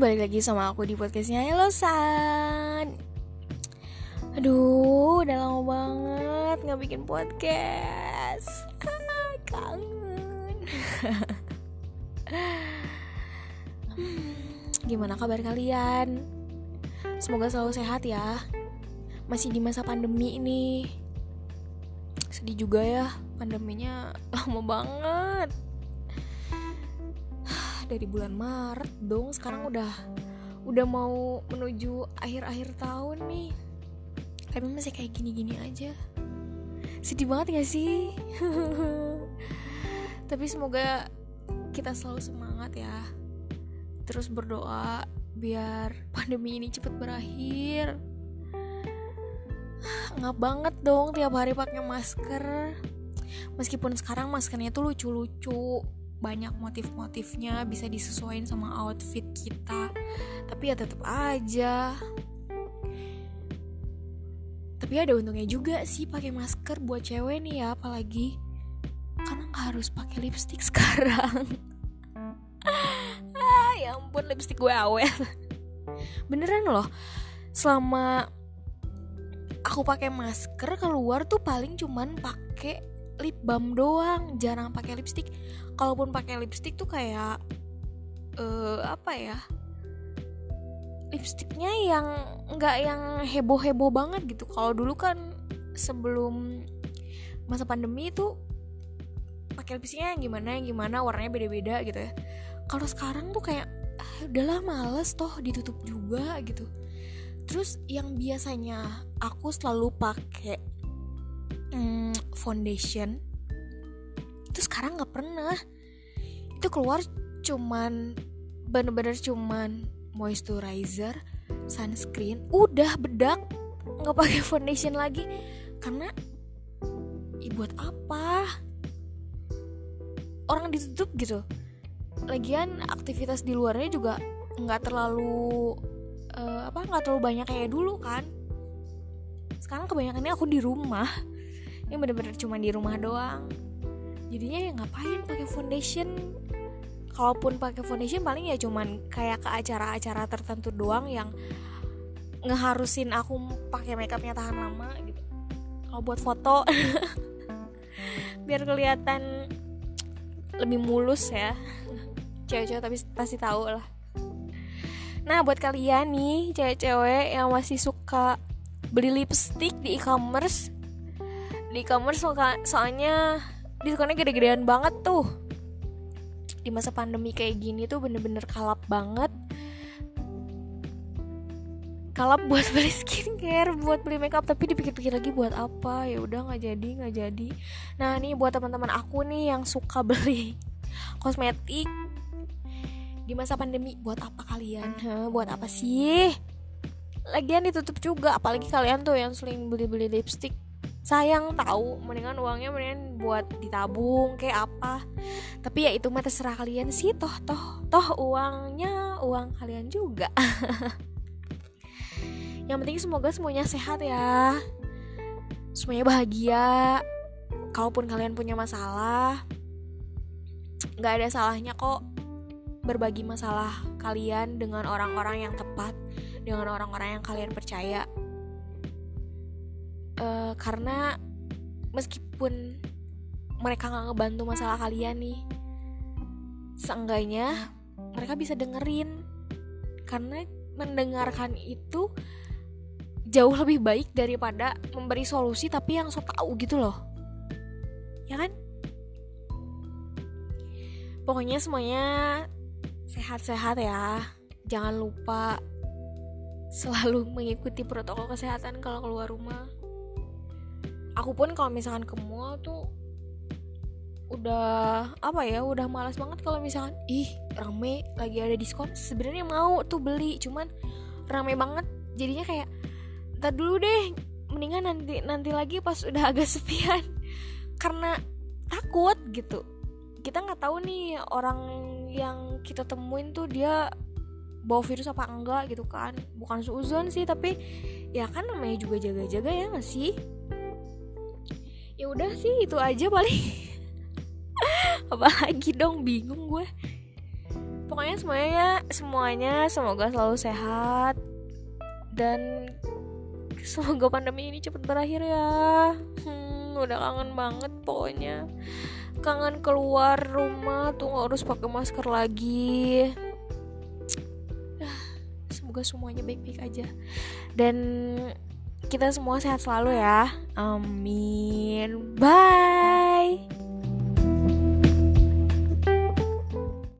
balik lagi sama aku di podcastnya. Hello San. Aduh, udah lama banget nggak bikin podcast. Ah, Kangen Gimana kabar kalian? Semoga selalu sehat ya. Masih di masa pandemi ini. Sedih juga ya, pandeminya lama banget dari bulan Maret dong sekarang udah udah mau menuju akhir-akhir tahun nih. Tapi masih kayak gini-gini aja. Sedih banget gak sih? Tapi semoga kita selalu semangat ya. Terus berdoa biar pandemi ini cepet berakhir. Ngap banget dong tiap hari pakai masker. Meskipun sekarang maskernya tuh lucu-lucu banyak motif-motifnya bisa disesuaikan sama outfit kita. Tapi ya tetap aja. Tapi ada untungnya juga sih pakai masker buat cewek nih ya apalagi karena nggak harus pakai lipstick sekarang. Ah ya ampun lipstick gue awet. Beneran loh selama aku pakai masker keluar tuh paling cuman pakai lip balm doang jarang pakai lipstick. Kalaupun pakai lipstick tuh kayak uh, apa ya? Lipsticknya yang nggak yang heboh heboh banget gitu. Kalau dulu kan sebelum masa pandemi itu pakai lipsticknya yang gimana yang gimana warnanya beda beda gitu ya. Kalau sekarang tuh kayak ah, udahlah males toh ditutup juga gitu. Terus yang biasanya aku selalu pakai hmm, foundation. Itu sekarang nggak pernah. Itu keluar cuman bener-bener cuman moisturizer sunscreen udah bedak nggak pakai foundation lagi. Karena ya apa? Orang ditutup gitu. Lagian aktivitas di luarnya juga nggak terlalu uh, apa nggak terlalu banyak kayak dulu kan. Sekarang kebanyakannya aku di rumah ini bener-bener cuma di rumah doang. Jadinya ya ngapain pakai foundation? Kalaupun pakai foundation paling ya cuman kayak ke acara-acara tertentu doang yang ngeharusin aku pakai makeupnya tahan lama gitu. Kalau buat foto biar kelihatan lebih mulus ya. Cewek-cewek tapi pasti tahu lah. Nah buat kalian nih cewek-cewek yang masih suka beli lipstick di e-commerce di e-commerce soalnya diskonnya gede-gedean banget tuh. Di masa pandemi kayak gini tuh bener-bener kalap banget. Kalap buat beli skincare buat beli makeup tapi dipikir-pikir lagi buat apa? Ya udah nggak jadi nggak jadi. Nah nih buat teman-teman aku nih yang suka beli kosmetik di masa pandemi buat apa kalian? Hah, buat apa sih? Lagian ditutup juga apalagi kalian tuh yang sering beli-beli lipstick sayang tahu mendingan uangnya mendingan buat ditabung kayak apa. Tapi ya itu mah terserah kalian sih toh toh toh uangnya uang kalian juga. Yang penting semoga semuanya sehat ya. Semuanya bahagia. Kalaupun kalian punya masalah nggak ada salahnya kok berbagi masalah kalian dengan orang-orang yang tepat dengan orang-orang yang kalian percaya uh, karena meskipun mereka nggak ngebantu masalah kalian nih seenggaknya mereka bisa dengerin. Karena mendengarkan itu jauh lebih baik daripada memberi solusi tapi yang so tau gitu loh. Ya kan? Pokoknya semuanya sehat-sehat ya. Jangan lupa selalu mengikuti protokol kesehatan kalau keluar rumah aku pun kalau misalkan ke mall tuh udah apa ya udah malas banget kalau misalkan ih rame lagi ada diskon. Sebenarnya mau tuh beli cuman rame banget. Jadinya kayak ntar dulu deh mendingan nanti nanti lagi pas udah agak sepian. Karena takut gitu. Kita nggak tahu nih orang yang kita temuin tuh dia bawa virus apa enggak gitu kan. Bukan suzon sih tapi ya kan namanya juga jaga-jaga ya nggak sih? ya udah sih itu aja paling. Apa lagi dong bingung gue. Pokoknya semuanya semuanya semoga selalu sehat. Dan semoga pandemi ini cepat berakhir ya. Hmm, udah kangen banget pokoknya. Kangen keluar rumah tuh harus pakai masker lagi. Semoga semuanya baik-baik aja. Dan kita semua sehat selalu ya. Amin. Bye